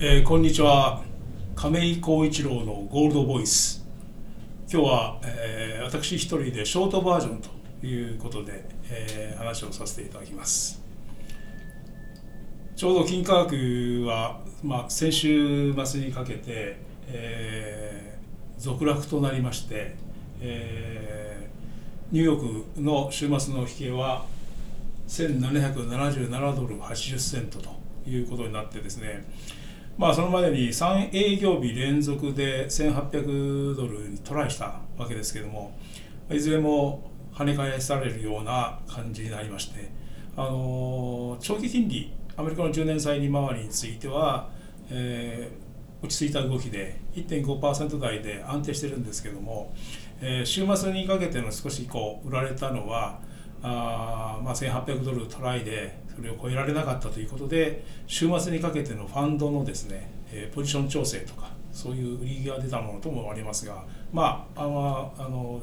えー、こんにちは。亀井浩一郎のゴールドボイス。今日は、えー、私一人でショートバージョンということで、えー、話をさせていただきます。ちょうど金価格は、まあ、先週末にかけて、えー、続落となりまして、えー、ニューヨークの週末の引けは1777ドル80セントということになってですねまあ、そのまでに3営業日連続で1800ドルにトライしたわけですけどもいずれも跳ね返されるような感じになりましてあの長期金利アメリカの10年債利回りについては、えー、落ち着いた動きで1.5%台で安定してるんですけども、えー、週末にかけての少しこう売られたのはあまあ、1800ドルトライでそれを超えられなかったということで週末にかけてのファンドのですね、えー、ポジション調整とかそういう売りが出たものとも思われますがまああのあの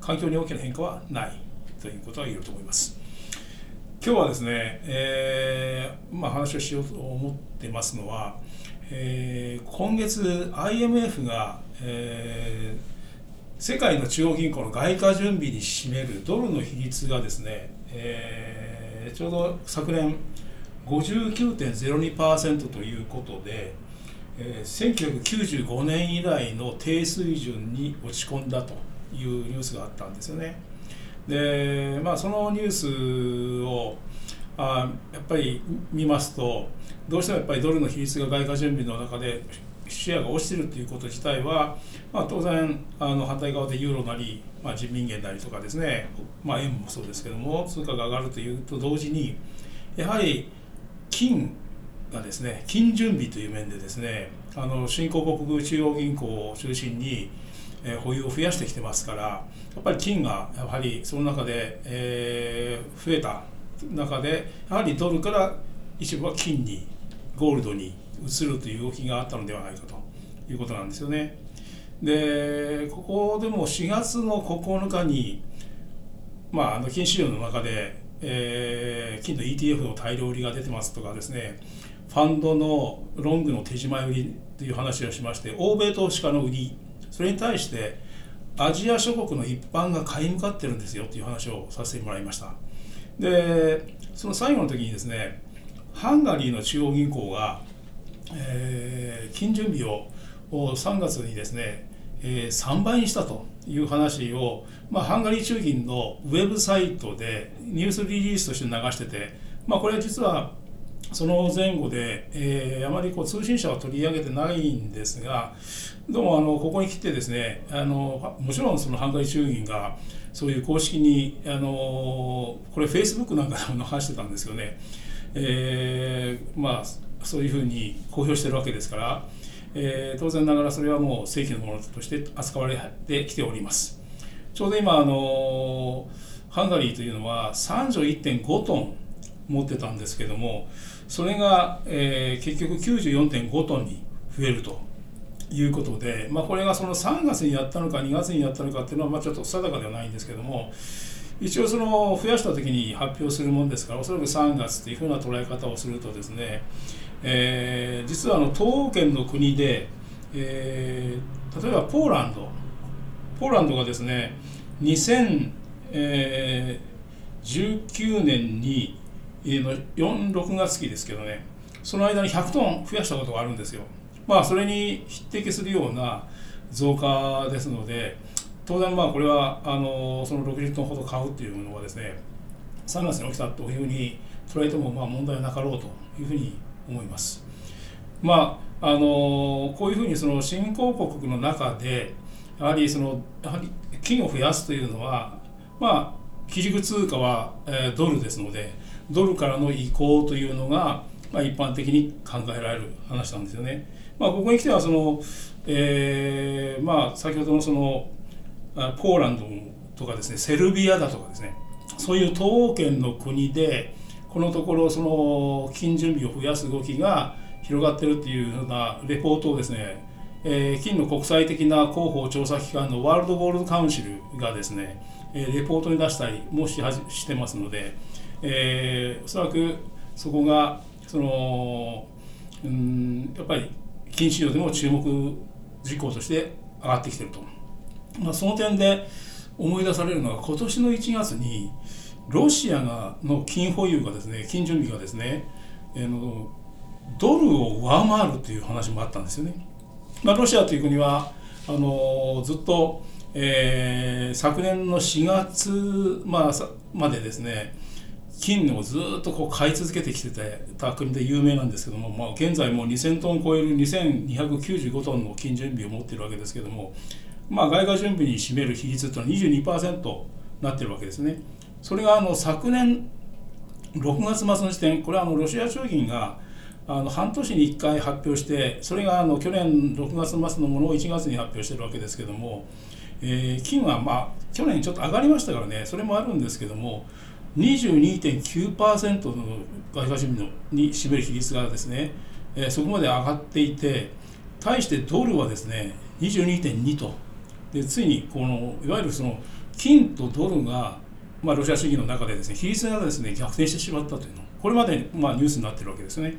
環境に大きな変化はないということは言えると思います。今日はですね、えーまあ、話をしようと思ってますのは、えー、今月 IMF が、えー世界の中央銀行の外貨準備に占めるドルの比率がですね、えー、ちょうど昨年59.02%ということで、えー、1995年以来の低水準に落ち込んだというニュースがあったんですよね。でまあそのニュースをあやっぱり見ますとどうしてもやっぱりドルの比率が外貨準備の中でシェアが落ちてるということ自体は、まあ、当然あの反対側でユーロなり、まあ、人民元なりとかですね、まあ、円もそうですけども通貨が上がるというと同時にやはり金がですね金準備という面でですねあの新興国中央銀行を中心に、え、保有を増やしてきてますからやっぱり金がやはりその中で、えー、増えた中でやはりドルから一部は金にゴールドに移るという動きがあったのではないかということなんですよね。でここでも4月の9日に、まあ、あの金市場の中で、えー、金の ETF の大量売りが出てますとかですねファンドのロングの手締ま売りという話をしまして欧米投資家の売りそれに対してアジア諸国の一般が買い向かってるんですよという話をさせてもらいましたでその最後の時にですねハンガリーの中央銀行がえー、金準備を3月にですね、えー、3倍にしたという話を、まあ、ハンガリー中銀のウェブサイトでニュースリリースとして流してて、まあ、これは実はその前後で、えー、あまりこう通信社は取り上げてないんですがどうもあのここに来てですねあのもちろんそのハンガリー中銀がそういう公式にあのこれフェイスブックなんかでも流してたんですよね。えー、まあそういうふうに公表してるわけですから、えー、当然ながらそれはもう正規のものとして扱われてきております。ちょうど今あのハンガリーというのは31.5トン持ってたんですけどもそれが、えー、結局94.5トンに増えるということで、まあ、これがその3月にやったのか2月にやったのかっていうのはまあちょっと定かではないんですけども一応その増やした時に発表するもんですからおそらく3月というふうな捉え方をするとですねえー、実はあの東欧圏の国で、えー、例えばポーランドポーランドがですね2019年に、46月期ですけどねその間に100トン増やしたことがあるんですよ。まあそれに匹敵するような増加ですので当然まあこれはあのその60トンほど買うっていうのはですね3月に起きたというふうに捉えてもまあ問題はなかろうというふうに思います。まああのこういうふうにその新興国の中でやはりそのやはり金を増やすというのはまあ基軸通貨は、えー、ドルですのでドルからの移行というのが、まあ、一般的に考えられる話なんですよね。まあ、ここに来てはその、えー、まあ先ほどのそのポーランドとかですねセルビアだとかですねそういう東欧圏の国でこのところその金準備を増やす動きが広がってるっていうようなレポートをですね、えー、金の国際的な広報調査機関のワールドゴールドカウンシルがですね、えー、レポートに出したりもししてますので、えー、おそらくそこがその、うんやっぱり金市場でも注目事項として上がってきてると、まあ、その点で思い出されるのは今年の1月にロシアがの金保有がですね金準備がですね、えー、のドルを上回るという話もあったんですよね。まあ、ロシアという国はあのずっと、えー、昨年の4月、まあ、までですね金をずっとこう買い続けてきてた国で有名なんですけども、まあ、現在もう2000トン超える2295トンの金準備を持っているわけですけども、まあ、外貨準備に占める比率というのは22%になってるわけですね。それがあの昨年6月末の時点これはあのロシア中銀があの半年に1回発表してそれがあの去年6月末のものを1月に発表してるわけですけども、えー、金はまあ去年ちょっと上がりましたからねそれもあるんですけども22.9%の外貨準備のに占める比率がですね、えー、そこまで上がっていて対してドルはですね22.2と。でついにこのいわゆるその金とドルが、まあ、ロシア主義の中でですね比率がですね逆転してしまったというのこれまで、まあ、ニュースになってるわけですね。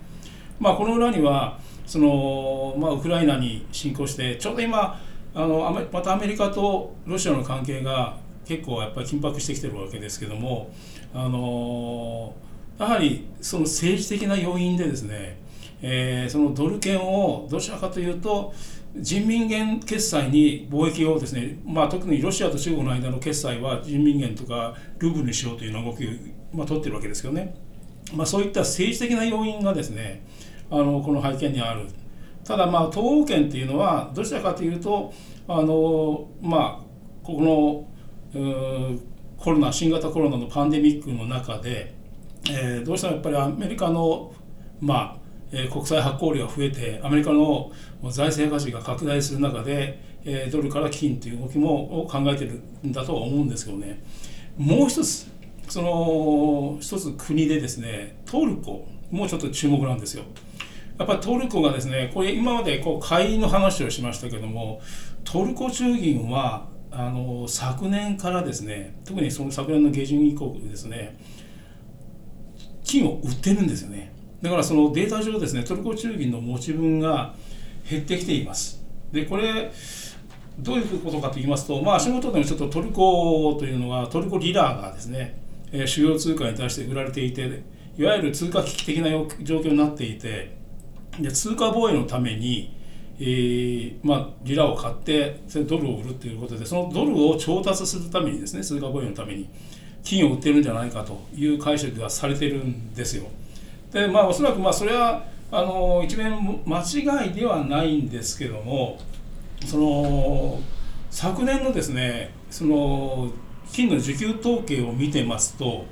まあ、この裏にはその、まあ、ウクライナに侵攻してちょうど今あのまたアメリカとロシアの関係が結構やっぱり緊迫してきてるわけですけどもあのやはりその政治的な要因でですね、えー、そのドル券をどちらかというと人民元決済に貿易をですね、まあ、特にロシアと中国の間の決済は人民元とかルーブルにしようというような動きを、まあ、取ってるわけですけどね、まあ、そういった政治的な要因がですねあのこの背景にある。ただまあ東欧圏っていうのはどちらかというとあのまあここのコロナ新型コロナのパンデミックの中で、えー、どうしてもやっぱりアメリカのまあえ国際発行量が増えてアメリカの財政赤字が拡大する中で、えドルから金という動きも考えているんだとは思うんですけどねもう一つその一つ国でですねトルコもうちょっと注目なんですよ。やっぱりトルコがですねこれ今までこう買いの話をしましたけどもトルコ中銀はあの昨年からですね特にその昨年の下旬以降ですね金を売ってるんですよねだからそのデータ上ですねトルコ中銀の持ち分が減ってきていますでこれどういうことかと言いますと、まあ、足元でもちょっとトルコというのはトルコリラーがですね、えー、主要通貨に対して売られていていわゆる通貨危機的な状況になっていてで通貨防衛のために、えーまあ、リラを買ってドルを売るということでそのドルを調達するためにですね通貨防衛のために金を売ってるんじゃないかという解釈がされてるんですよ。でまあおそらくまあそれはあの一面間違いではないんですけどもその昨年のですねその金の需給統計を見てますと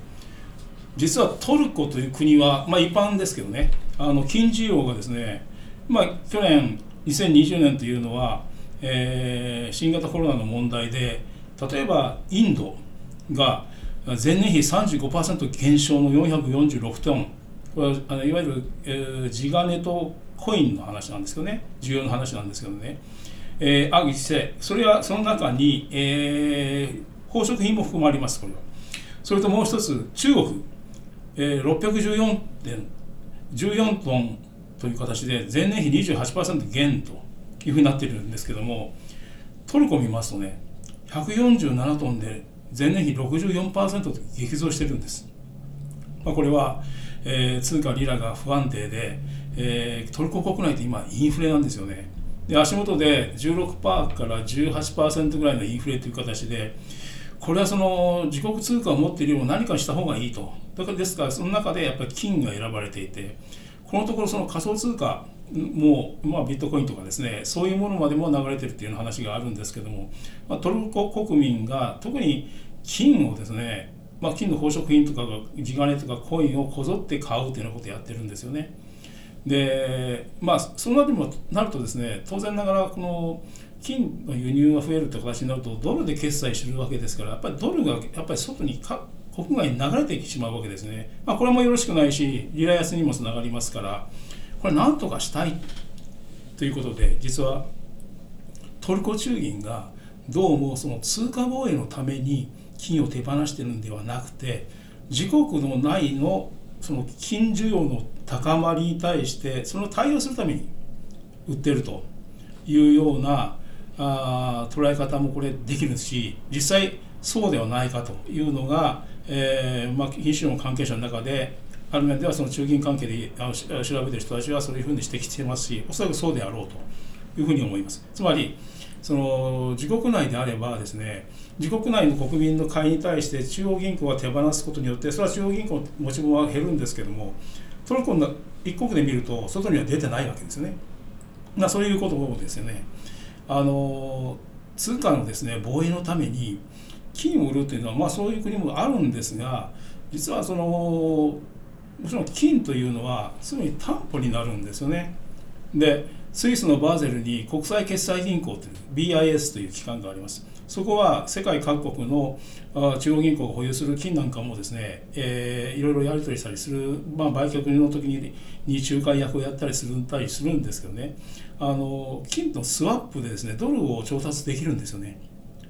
実はトルコという国は、まあ、一般ですけどねあの金需要がですね、まあ、去年2020年というのは、えー、新型コロナの問題で例えばインドが前年比35%減少の446トン。これはあのいわゆる、えー、地金とコインの話なんですけどね。需要の話なんですけどね、えー、あ一世それはその中に、えー、宝飾品も含まれますこれは。それともう一つ中国、えー、614点14トンという形で前年比28%減というふうになっているんですけどもトルコを見ますとね147トンで前年比64%と激増してるんです。まあ、これは、えー、通貨リラが不安定で、えー、トルコ国内って今インフレなんですよね。で足元で16%から18%ぐらいのインフレという形でこれはその自国通貨を持っているよりも何かした方がいいとだからですからその中でやっぱり金が選ばれていてこのところその仮想通貨もう、まあ、ビットコインとかですねそういうものまでも流れてるっていう話があるんですけども、まあ、トルコ国民が特に金をですね、まあ、金の宝飾品とかが地金とかコインをこぞって買うっていうようなことをやってるんですよね。でまあそのなりもなるとですね当然ながらこの金の輸入が増えるって形になるとドルで決済してるわけですからやっぱりドルがやっぱり外にか国外に流れてしまうわけですね、まあ、これもよろしくないしリラ安にもつながりますからこれ何とかしたいということで実はトルコ中銀がどうもその通貨防衛のために金を手放してるんではなくて自国の内のその金需要の高まりに対してその対応するために売ってるというようなあ捉え方もこれできるし実際そうではないかというのが、えーまあ、金融の関係者の中である面ではその中銀関係で調べてる人たちはそういうふうに指摘していますしおそらくそうであろうというふうに思います。つまりその自国内であればですね自国内の国民の買いに対して中央銀行が手放すことによってそれは中央銀行の持ち分は減るんですけどもトルコの一国で見ると外には出てないわけですよね。まあ、そういうことをですよね。あの通貨のですね防衛のために金を売るというのは、まあ、そういう国もあるんですが実はそのもちろん金というのはすぐに担保になるんですよね。でスイスのバーゼルに国際決済銀行という BIS という機関があります。そこは世界各国の中央銀行が保有する金なんかもですね、えー、いろいろやり取りしたりする、まあ、売却の時にに仲介役をやったりするたりするんですけどねあの金とスワップでですねドルを調達できるんですよね。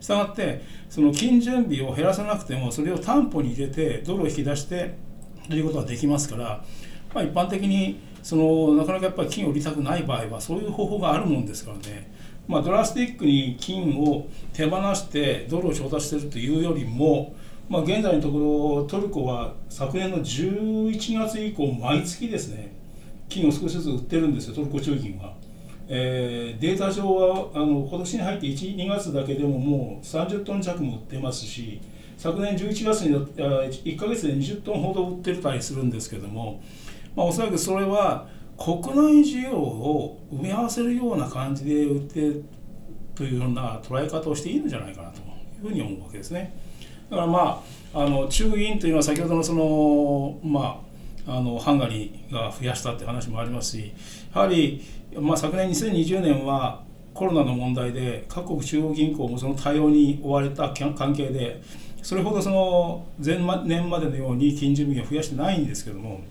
したがってその金準備を減らさなくてもそれを担保に入れてドルを引き出してということができますから、まあ、一般的にそのなかなかやっぱり金を売りたくない場合はそういう方法があるもんですからねまあ、ドラスティックに金を手放してドルを調達してるというよりも、まあ、現在のところトルコは昨年の11月以降毎月ですね金を少しずつ売ってるんですよトルコ中銀は。えー、データ上はあの今年に入って1、2月だけでももう30トン弱も売ってますし昨年11月に1か月で20トンほど売ってたりするんですけども、まあ、おそらくそれは国内需要を埋め合わせるような感じで売ってというような捉え方をしていいんじゃないかなというふうに思うわけですね。だからまああの中銀というのは先ほどのそのまああのハンガリーが増やしたって話もありますしやはり、まあ、昨年2020年はコロナの問題で各国中央銀行もその対応に追われた関係でそれほどその前年までのように金準備を増やしてないんですけども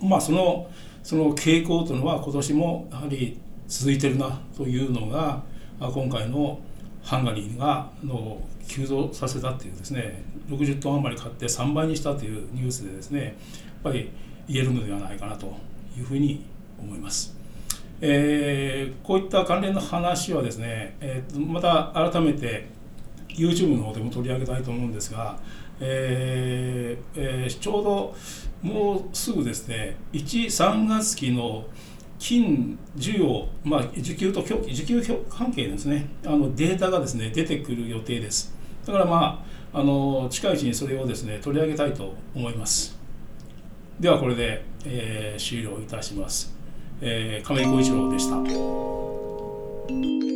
まあそのその傾向というのは今年もやはり続いてるなというのが今回のハンガリーがの急増させたっていうですね60トン余り買って3倍にしたというニュースでですねやっぱり言えるのではないかなというふうに思います。えー、こういった関連の話はですね、えー、また改めて YouTube の方でも取り上げたいと思うんですが、えーえー、ちょうどもうすぐですね13月期の金需要、まあ、需給と需給関係ですねあのデータがですね出てくる予定です。だからまああの近いうちにそれをですね取り上げたいと思います。ではこれで、えー、終了いたします、えー、亀井浩一郎でした。